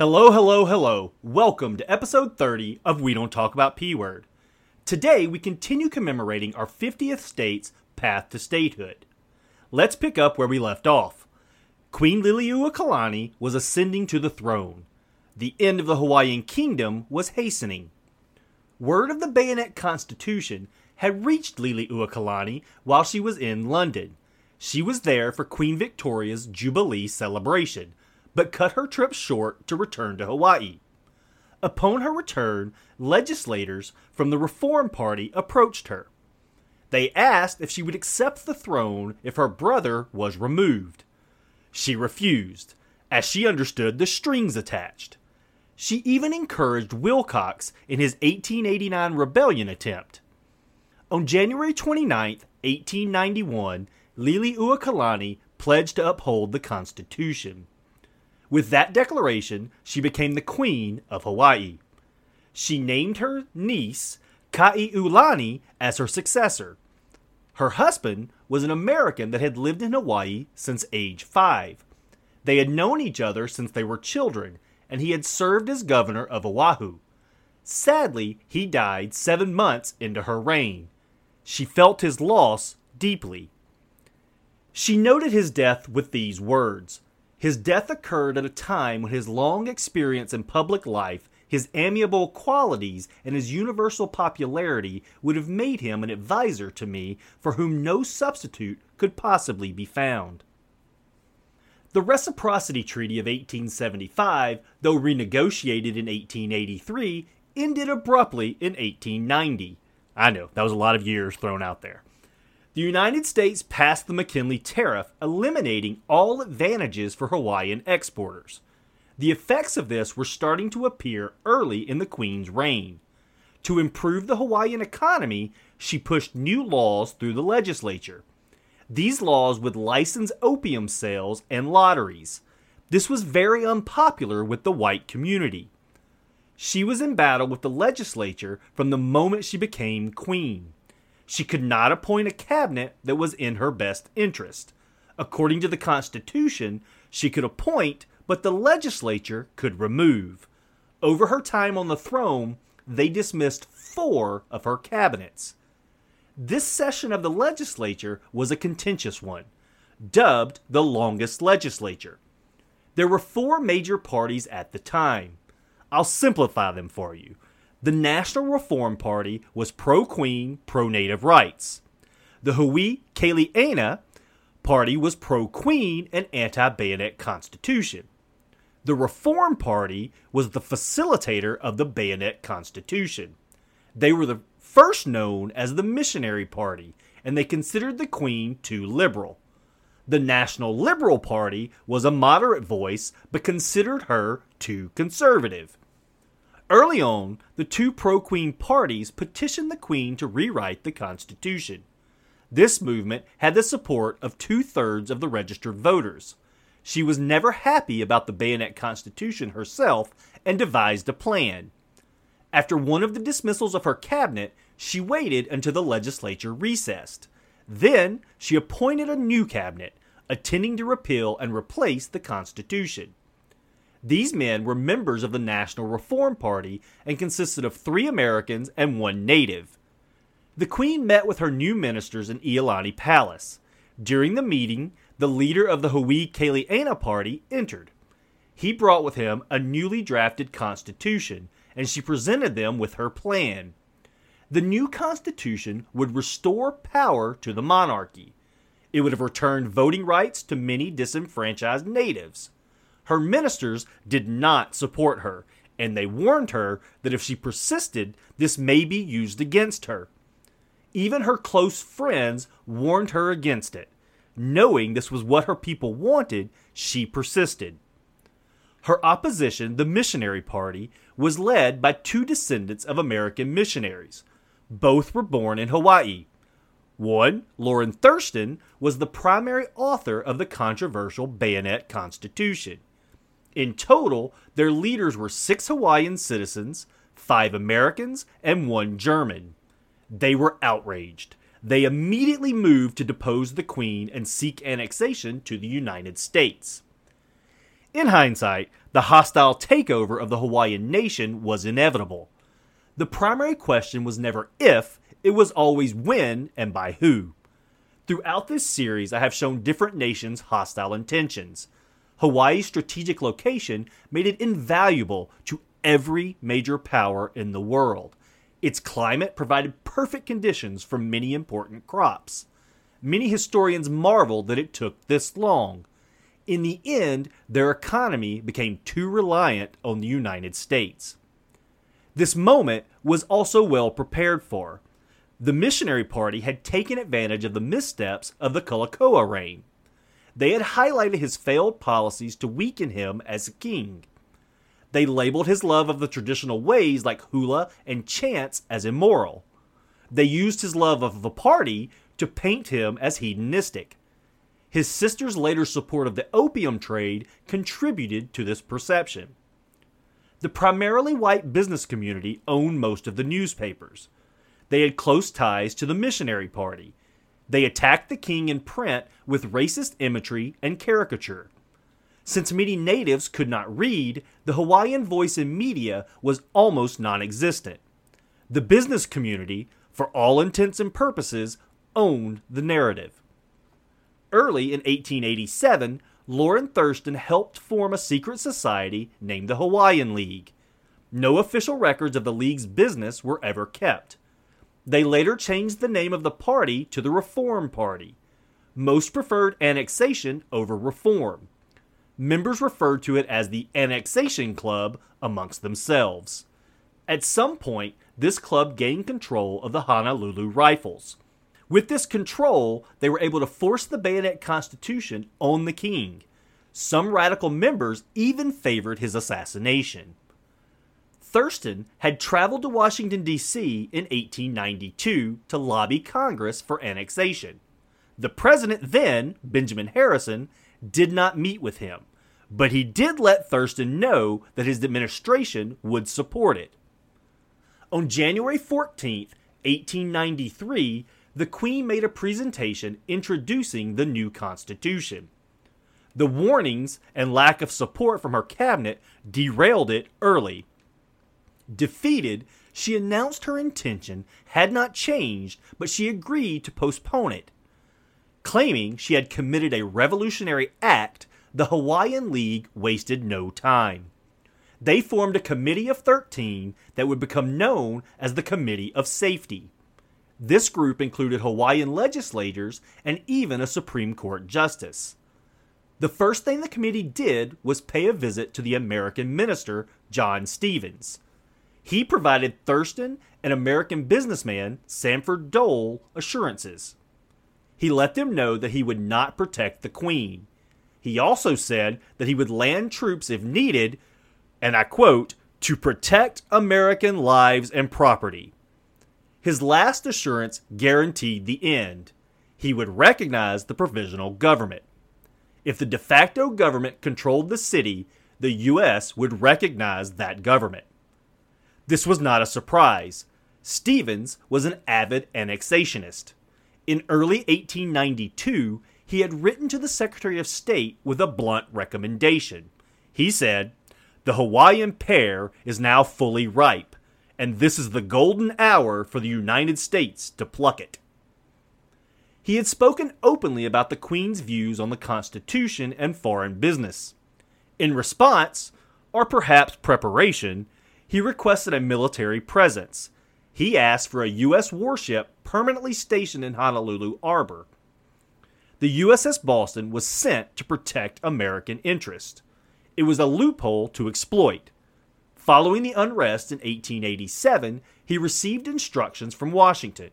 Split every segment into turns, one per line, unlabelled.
Hello, hello, hello. Welcome to episode 30 of We Don't Talk About P Word. Today, we continue commemorating our 50th state's path to statehood. Let's pick up where we left off. Queen Liliuokalani was ascending to the throne. The end of the Hawaiian kingdom was hastening. Word of the Bayonet Constitution had reached Liliuokalani while she was in London. She was there for Queen Victoria's Jubilee celebration, but cut her trip short to return to Hawaii. Upon her return, legislators from the Reform Party approached her. They asked if she would accept the throne if her brother was removed. She refused, as she understood the strings attached. She even encouraged Wilcox in his 1889 rebellion attempt. On January 29, 1891, Liliuokalani pledged to uphold the Constitution. With that declaration, she became the Queen of Hawaii. She named her niece, Kaiulani, as her successor. Her husband was an American that had lived in Hawaii since age five. They had known each other since they were children, and he had served as governor of Oahu. Sadly, he died seven months into her reign. She felt his loss deeply. She noted his death with these words His death occurred at a time when his long experience in public life, his amiable qualities, and his universal popularity would have made him an adviser to me for whom no substitute could possibly be found. The Reciprocity Treaty of 1875, though renegotiated in 1883, ended abruptly in 1890. I know, that was a lot of years thrown out there. The United States passed the McKinley Tariff, eliminating all advantages for Hawaiian exporters. The effects of this were starting to appear early in the Queen's reign. To improve the Hawaiian economy, she pushed new laws through the legislature. These laws would license opium sales and lotteries. This was very unpopular with the white community. She was in battle with the legislature from the moment she became queen. She could not appoint a cabinet that was in her best interest. According to the Constitution, she could appoint, but the legislature could remove. Over her time on the throne, they dismissed four of her cabinets. This session of the legislature was a contentious one, dubbed the longest legislature. There were four major parties at the time. I'll simplify them for you the National Reform Party was pro Queen, pro Native rights. The Hui Kali'ana Party was pro Queen and anti bayonet constitution. The Reform Party was the facilitator of the bayonet constitution. They were the first known as the Missionary Party, and they considered the Queen too liberal. The National Liberal Party was a moderate voice, but considered her too conservative. Early on, the two pro Queen parties petitioned the Queen to rewrite the Constitution. This movement had the support of two thirds of the registered voters. She was never happy about the Bayonet Constitution herself and devised a plan. After one of the dismissals of her cabinet, she waited until the legislature recessed. Then she appointed a new cabinet, intending to repeal and replace the Constitution. These men were members of the National Reform Party and consisted of three Americans and one native. The Queen met with her new ministers in Iolani Palace. During the meeting, the leader of the Hui Kali'ana Party entered. He brought with him a newly drafted constitution, and she presented them with her plan. The new constitution would restore power to the monarchy. It would have returned voting rights to many disenfranchised natives. Her ministers did not support her, and they warned her that if she persisted, this may be used against her. Even her close friends warned her against it. Knowing this was what her people wanted, she persisted. Her opposition, the Missionary Party, was led by two descendants of American missionaries. Both were born in Hawaii. One, Lorrin Thurston, was the primary author of the controversial Bayonet Constitution. In total, their leaders were six Hawaiian citizens, five Americans, and one German. They were outraged. They immediately moved to depose the Queen and seek annexation to the United States. In hindsight, the hostile takeover of the Hawaiian nation was inevitable. The primary question was never if, it was always when and by who. Throughout this series, I have shown different nations' hostile intentions. Hawaii's strategic location made it invaluable to every major power in the world. Its climate provided perfect conditions for many important crops. Many historians marvel that it took this long. In the end, their economy became too reliant on the United States. This moment was also well prepared for. The missionary party had taken advantage of the missteps of the Kalakaua reign. They had highlighted his failed policies to weaken him as a king. They labeled his love of the traditional ways like hula and chants as immoral. They used his love of the party to paint him as hedonistic. His sister's later support of the opium trade contributed to this perception. The primarily white business community owned most of the newspapers. They had close ties to the missionary party. They attacked the king in print with racist imagery and caricature. Since many natives could not read, the Hawaiian voice in media was almost non existent. The business community, for all intents and purposes, owned the narrative. Early in 1887, Lorrin Thurston helped form a secret society named the Hawaiian League. No official records of the League's business were ever kept. They later changed the name of the party to the Reform Party. Most preferred annexation over reform. Members referred to it as the Annexation Club amongst themselves. At some point, this club gained control of the Honolulu Rifles. With this control, they were able to force the Bayonet Constitution on the king. Some radical members even favored his assassination. Thurston had traveled to Washington, D.C. in 1892 to lobby Congress for annexation. The president then, Benjamin Harrison, did not meet with him, but he did let Thurston know that his administration would support it. On January 14, 1893, the Queen made a presentation introducing the new Constitution. The warnings and lack of support from her cabinet derailed it early Defeated, she announced her intention had not changed, but she agreed to postpone it. Claiming she had committed a revolutionary act, the Hawaiian League wasted no time. They formed a committee of 13 that would become known as the Committee of Safety. This group included Hawaiian legislators and even a Supreme Court justice. The first thing the committee did was pay a visit to the American minister, John Stevens. He provided Thurston and American businessman Sanford Dole assurances. He let them know that he would not protect the Queen. He also said that he would land troops if needed, and I quote, to protect American lives and property. His last assurance guaranteed the end. He would recognize the provisional government. If the de facto government controlled the city, the U.S. would recognize that government. This was not a surprise. Stevens was an avid annexationist. In early 1892, he had written to the Secretary of State with a blunt recommendation. He said, The Hawaiian pear is now fully ripe, and this is the golden hour for the United States to pluck it. He had spoken openly about the Queen's views on the Constitution and foreign business. In response, or perhaps preparation, he requested a military presence. He asked for a U.S. warship permanently stationed in Honolulu Harbor. The USS Boston was sent to protect American interest. It was a loophole to exploit. Following the unrest in 1887, he received instructions from Washington.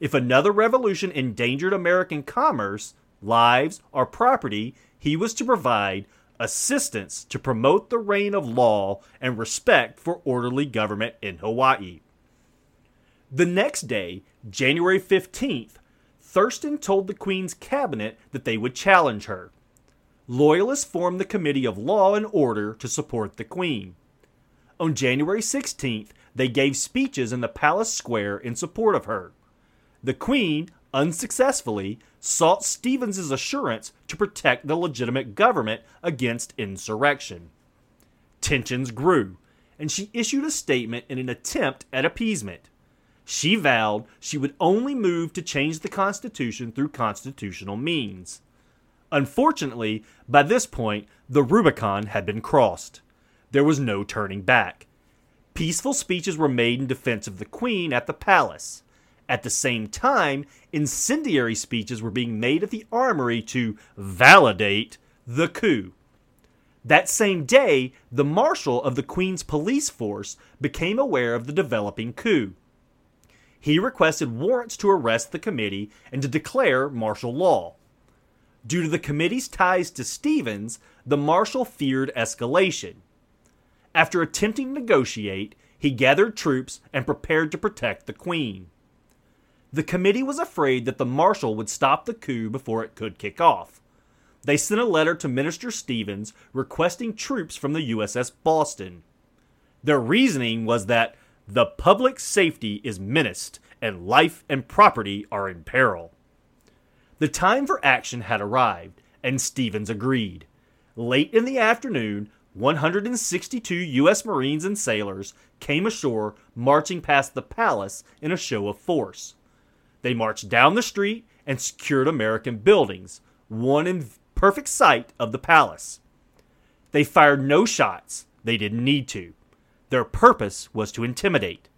If another revolution endangered American commerce, lives, or property, he was to provide assistance to promote the reign of law and respect for orderly government in Hawaii. The next day, January 15th, Thurston told the Queen's cabinet that they would challenge her. Loyalists formed the Committee of Law and Order to support the Queen. On January 16th, they gave speeches in the palace square in support of her. The Queen, unsuccessfully, sought Stevens's assurance to protect the legitimate government against insurrection. Tensions grew, and she issued a statement in an attempt at appeasement. She vowed she would only move to change the Constitution through constitutional means. Unfortunately, by this point, the Rubicon had been crossed. There was no turning back. Peaceful speeches were made in defense of the Queen at the palace. At the same time, incendiary speeches were being made at the armory to validate the coup. That same day, the marshal of the Queen's police force became aware of the developing coup. He requested warrants to arrest the committee and to declare martial law. Due to the committee's ties to Stevens, the marshal feared escalation. After attempting to negotiate, he gathered troops and prepared to protect the Queen. The committee was afraid that the marshal would stop the coup before it could kick off. They sent a letter to Minister Stevens requesting troops from the USS Boston. Their reasoning was that the public safety is menaced and life and property are in peril. The time for action had arrived, and Stevens agreed. Late in the afternoon, 162 U.S. Marines and sailors came ashore, marching past the palace in a show of force. They marched down the street and secured American buildings, one in perfect sight of the palace. They fired no shots, they didn't need to. Their purpose was to intimidate.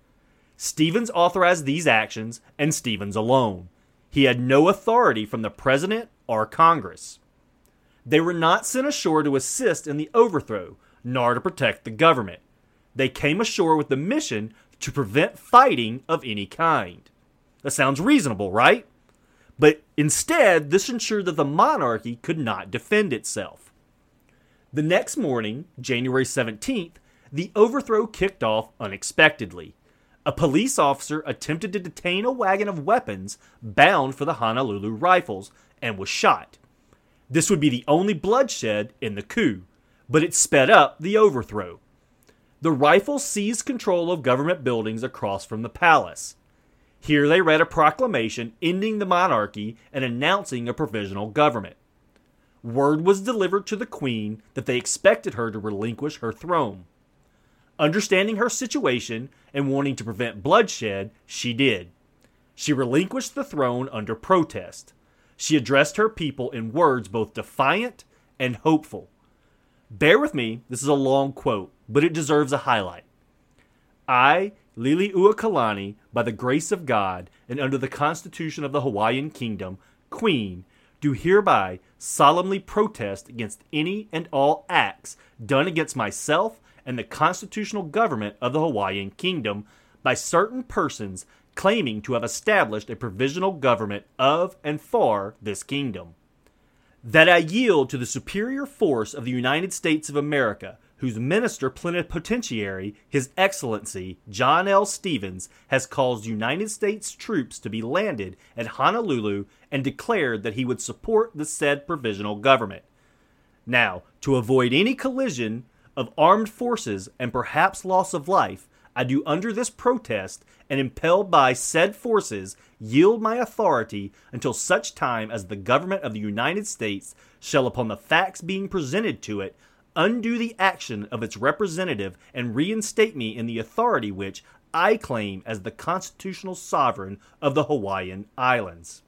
Stevens authorized these actions, and Stevens alone. He had no authority from the President or Congress. They were not sent ashore to assist in the overthrow, nor to protect the government. They came ashore with the mission to prevent fighting of any kind. That sounds reasonable, right? But instead, this ensured that the monarchy could not defend itself. The next morning, January 17th, the overthrow kicked off unexpectedly. A police officer attempted to detain a wagon of weapons bound for the Honolulu Rifles and was shot. This would be the only bloodshed in the coup, but it sped up the overthrow. The Rifles seized control of government buildings across from the palace. Here they read a proclamation ending the monarchy and announcing a provisional government. Word was delivered to the queen that they expected her to relinquish her throne. Understanding her situation and wanting to prevent bloodshed, she did. She relinquished the throne under protest. She addressed her people in words both defiant and hopeful. Bear with me, this is a long quote, but it deserves a highlight. I, Liliuokalani, by the grace of God and under the Constitution of the Hawaiian Kingdom, Queen, do hereby solemnly protest against any and all acts done against myself and the constitutional government of the Hawaiian Kingdom by certain persons claiming to have established a provisional government of and for this kingdom. That I yield to the superior force of the United States of America whose minister plenipotentiary, His Excellency John L. Stevens, has caused United States troops to be landed at Honolulu and declared that he would support the said provisional government. Now, to avoid any collision of armed forces and perhaps loss of life, I do under this protest and impelled by said forces yield my authority until such time as the government of the United States shall, upon the facts being presented to it, undo the action of its representative and reinstate me in the authority which I claim as the constitutional sovereign of the Hawaiian Islands.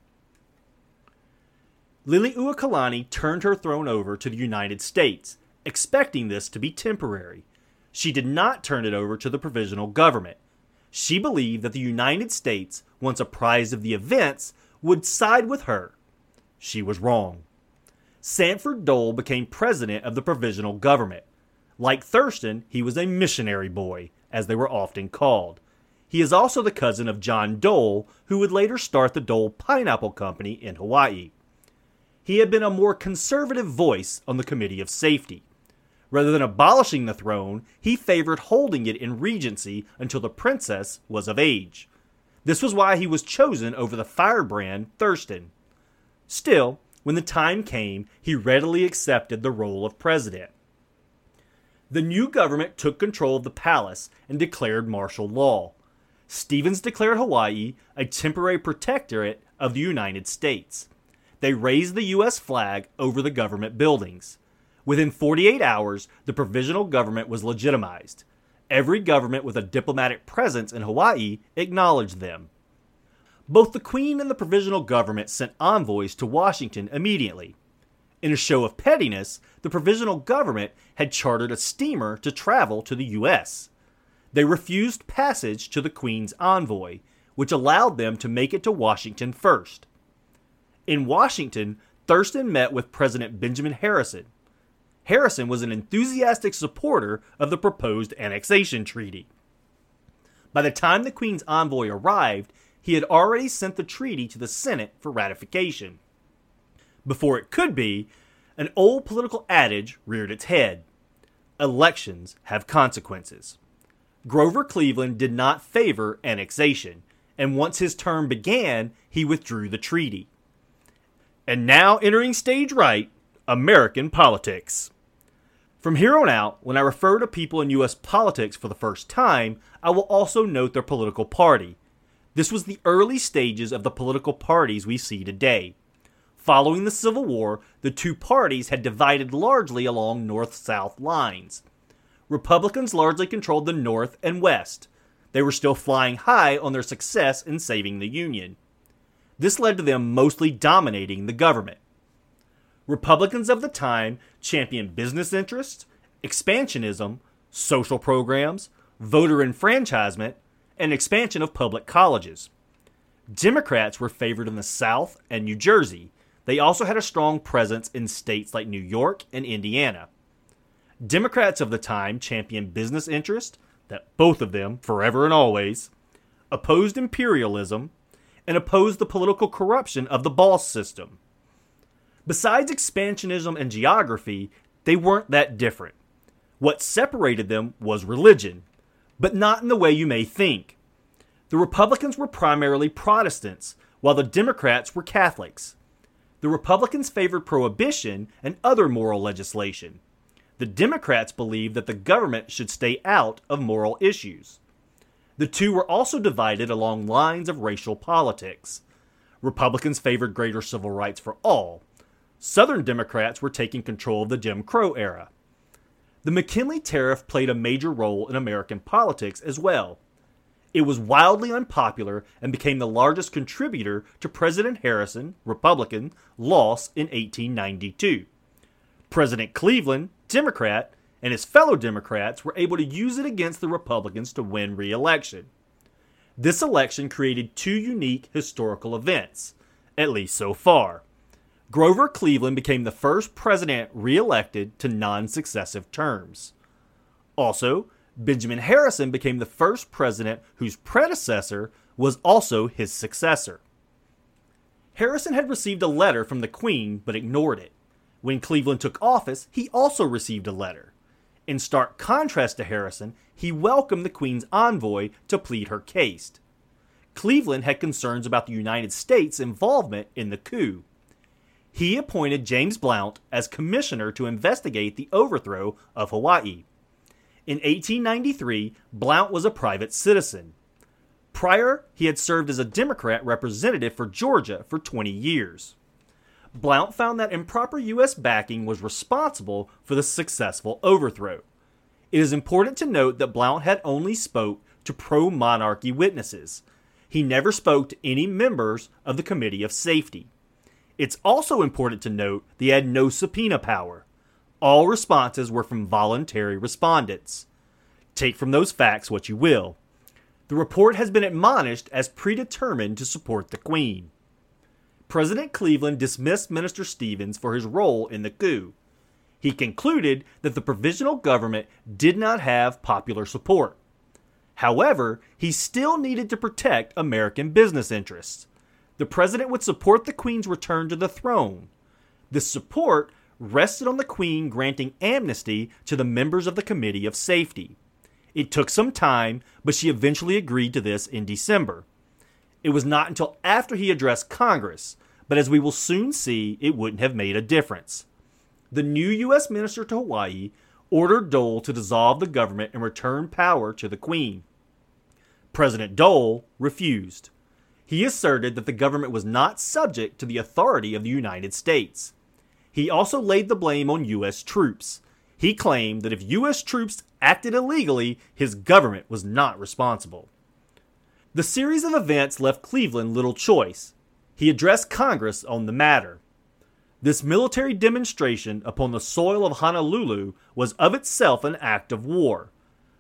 Liliuokalani turned her throne over to the United States, expecting this to be temporary. She did not turn it over to the provisional government. She believed that the United States, once apprised of the events, would side with her. She was wrong. Sanford Dole became president of the provisional government. Like Thurston, he was a missionary boy, as they were often called. He is also the cousin of John Dole, who would later start the Dole Pineapple Company in Hawaii. He had been a more conservative voice on the Committee of Safety. Rather than abolishing the throne, he favored holding it in regency until the princess was of age. This was why he was chosen over the firebrand Thurston. Still, when the time came, he readily accepted the role of president. The new government took control of the palace and declared martial law. Stevens declared Hawaii a temporary protectorate of the United States. They raised the U.S. flag over the government buildings. Within 48 hours, the provisional government was legitimized. Every government with a diplomatic presence in Hawaii acknowledged them. Both the Queen and the provisional government sent envoys to Washington immediately. In a show of pettiness, the provisional government had chartered a steamer to travel to the U.S. They refused passage to the Queen's envoy, which allowed them to make it to Washington first. In Washington, Thurston met with President Benjamin Harrison. Harrison was an enthusiastic supporter of the proposed annexation treaty. By the time the Queen's envoy arrived, he had already sent the treaty to the Senate for ratification. Before it could be, an old political adage reared its head elections have consequences. Grover Cleveland did not favor annexation, and once his term began, he withdrew the treaty. And now entering stage right, American politics. From here on out, when I refer to people in U.S. politics for the first time, I will also note their political party. This was the early stages of the political parties we see today. Following the Civil War, the two parties had divided largely along north south lines. Republicans largely controlled the North and West. They were still flying high on their success in saving the Union. This led to them mostly dominating the government. Republicans of the time championed business interests, expansionism, social programs, voter enfranchisement, and expansion of public colleges. Democrats were favored in the South and New Jersey. They also had a strong presence in states like New York and Indiana. Democrats of the time championed business interest, that both of them, forever and always, opposed imperialism, and opposed the political corruption of the boss system. Besides expansionism and geography, they weren't that different. What separated them was religion, but not in the way you may think. The Republicans were primarily Protestants, while the Democrats were Catholics. The Republicans favored prohibition and other moral legislation. The Democrats believed that the government should stay out of moral issues. The two were also divided along lines of racial politics. Republicans favored greater civil rights for all, Southern Democrats were taking control of the Jim Crow era. The McKinley Tariff played a major role in American politics as well. It was wildly unpopular and became the largest contributor to President Harrison, Republican, loss in 1892. President Cleveland, Democrat, and his fellow Democrats were able to use it against the Republicans to win re election. This election created two unique historical events, at least so far. Grover Cleveland became the first president reelected to non successive terms. Also, Benjamin Harrison became the first president whose predecessor was also his successor. Harrison had received a letter from the Queen but ignored it. When Cleveland took office, he also received a letter. In stark contrast to Harrison, he welcomed the Queen's envoy to plead her case. Cleveland had concerns about the United States' involvement in the coup he appointed James Blount as commissioner to investigate the overthrow of Hawaii. In 1893, Blount was a private citizen. Prior, he had served as a Democrat representative for Georgia for 20 years. Blount found that improper U.S. backing was responsible for the successful overthrow. It is important to note that Blount had only spoke to pro-monarchy witnesses. He never spoke to any members of the Committee of Safety. It's also important to note they had no subpoena power. All responses were from voluntary respondents. Take from those facts what you will. The report has been admonished as predetermined to support the Queen. President Cleveland dismissed Minister Stevens for his role in the coup. He concluded that the provisional government did not have popular support. However, he still needed to protect American business interests the president would support the Queen's return to the throne. This support rested on the Queen granting amnesty to the members of the Committee of Safety. It took some time, but she eventually agreed to this in December. It was not until after he addressed Congress, but as we will soon see, it wouldn't have made a difference. The new U.S. Minister to Hawaii ordered Dole to dissolve the government and return power to the Queen. President Dole refused. He asserted that the government was not subject to the authority of the United States. He also laid the blame on U.S. troops. He claimed that if U.S. troops acted illegally, his government was not responsible. The series of events left Cleveland little choice. He addressed Congress on the matter. This military demonstration upon the soil of Honolulu was of itself an act of war.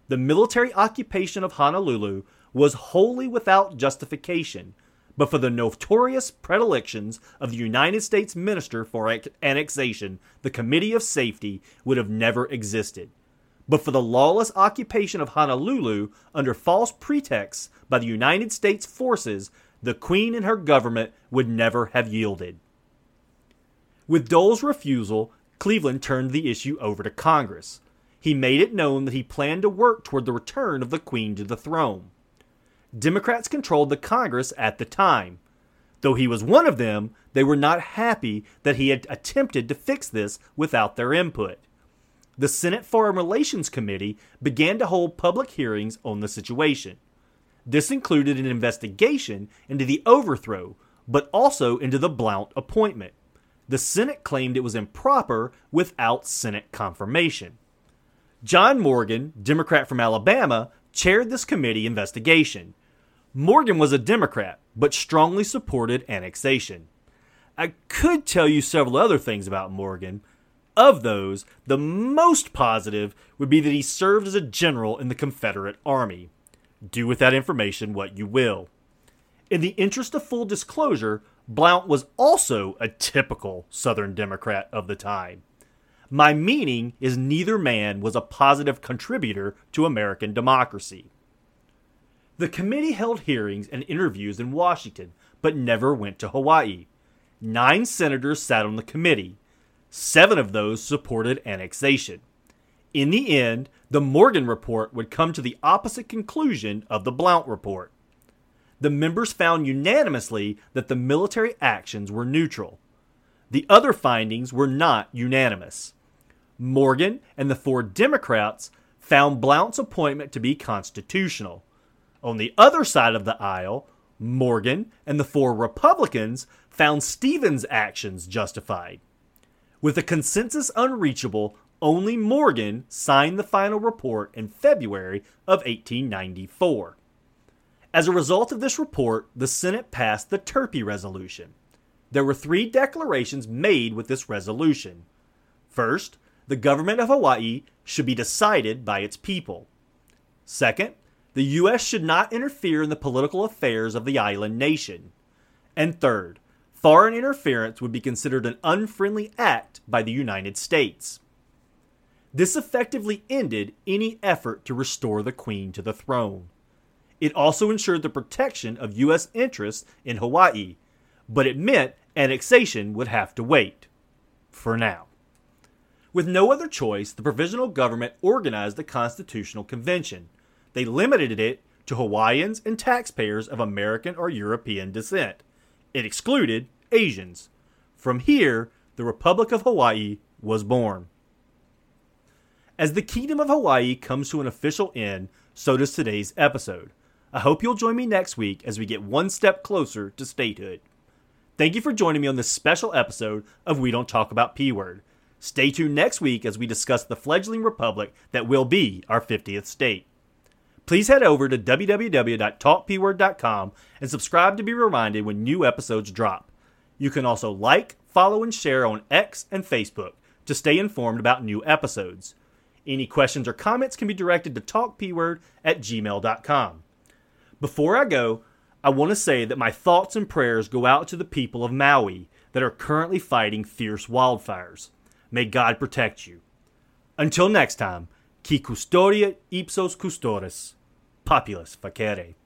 The military occupation of Honolulu was wholly without justification, but for the notorious predilections of the United States Minister for Annexation, the Committee of Safety would have never existed. But for the lawless occupation of Honolulu under false pretexts by the United States forces, the Queen and her government would never have yielded. With Dole's refusal, Cleveland turned the issue over to Congress. He made it known that he planned to work toward the return of the Queen to the throne. Democrats controlled the Congress at the time. Though he was one of them, they were not happy that he had attempted to fix this without their input. The Senate Foreign Relations Committee began to hold public hearings on the situation. This included an investigation into the overthrow, but also into the Blount appointment. The Senate claimed it was improper without Senate confirmation. John Morgan, Democrat from Alabama, chaired this committee investigation. Morgan was a Democrat, but strongly supported annexation. I could tell you several other things about Morgan. Of those, the most positive would be that he served as a general in the Confederate Army. Do with that information what you will. In the interest of full disclosure, Blount was also a typical Southern Democrat of the time. My meaning is neither man was a positive contributor to American democracy. The committee held hearings and interviews in Washington, but never went to Hawaii. Nine senators sat on the committee. Seven of those supported annexation. In the end, the Morgan report would come to the opposite conclusion of the Blount report. The members found unanimously that the military actions were neutral. The other findings were not unanimous. Morgan and the four Democrats found Blount's appointment to be constitutional. On the other side of the aisle, Morgan and the four Republicans found Stevens' actions justified. With a consensus unreachable, only Morgan signed the final report in February of 1894. As a result of this report, the Senate passed the Turpie Resolution. There were three declarations made with this resolution. First, the government of Hawaii should be decided by its people. Second, the U.S. should not interfere in the political affairs of the island nation. And third, foreign interference would be considered an unfriendly act by the United States. This effectively ended any effort to restore the Queen to the throne. It also ensured the protection of U.S. interests in Hawaii, but it meant annexation would have to wait. For now. With no other choice, the provisional government organized the Constitutional Convention, they limited it to Hawaiians and taxpayers of American or European descent. It excluded Asians. From here, the Republic of Hawaii was born. As the Kingdom of Hawaii comes to an official end, so does today's episode. I hope you'll join me next week as we get one step closer to statehood. Thank you for joining me on this special episode of We Don't Talk About P Word. Stay tuned next week as we discuss the fledgling republic that will be our 50th state please head over to www.talkpword.com and subscribe to be reminded when new episodes drop. You can also like, follow, and share on X and Facebook to stay informed about new episodes. Any questions or comments can be directed to talkpword at gmail.com. Before I go, I want to say that my thoughts and prayers go out to the people of Maui that are currently fighting fierce wildfires. May God protect you. Until next time, qui custodiet ipsos custores, populus facere.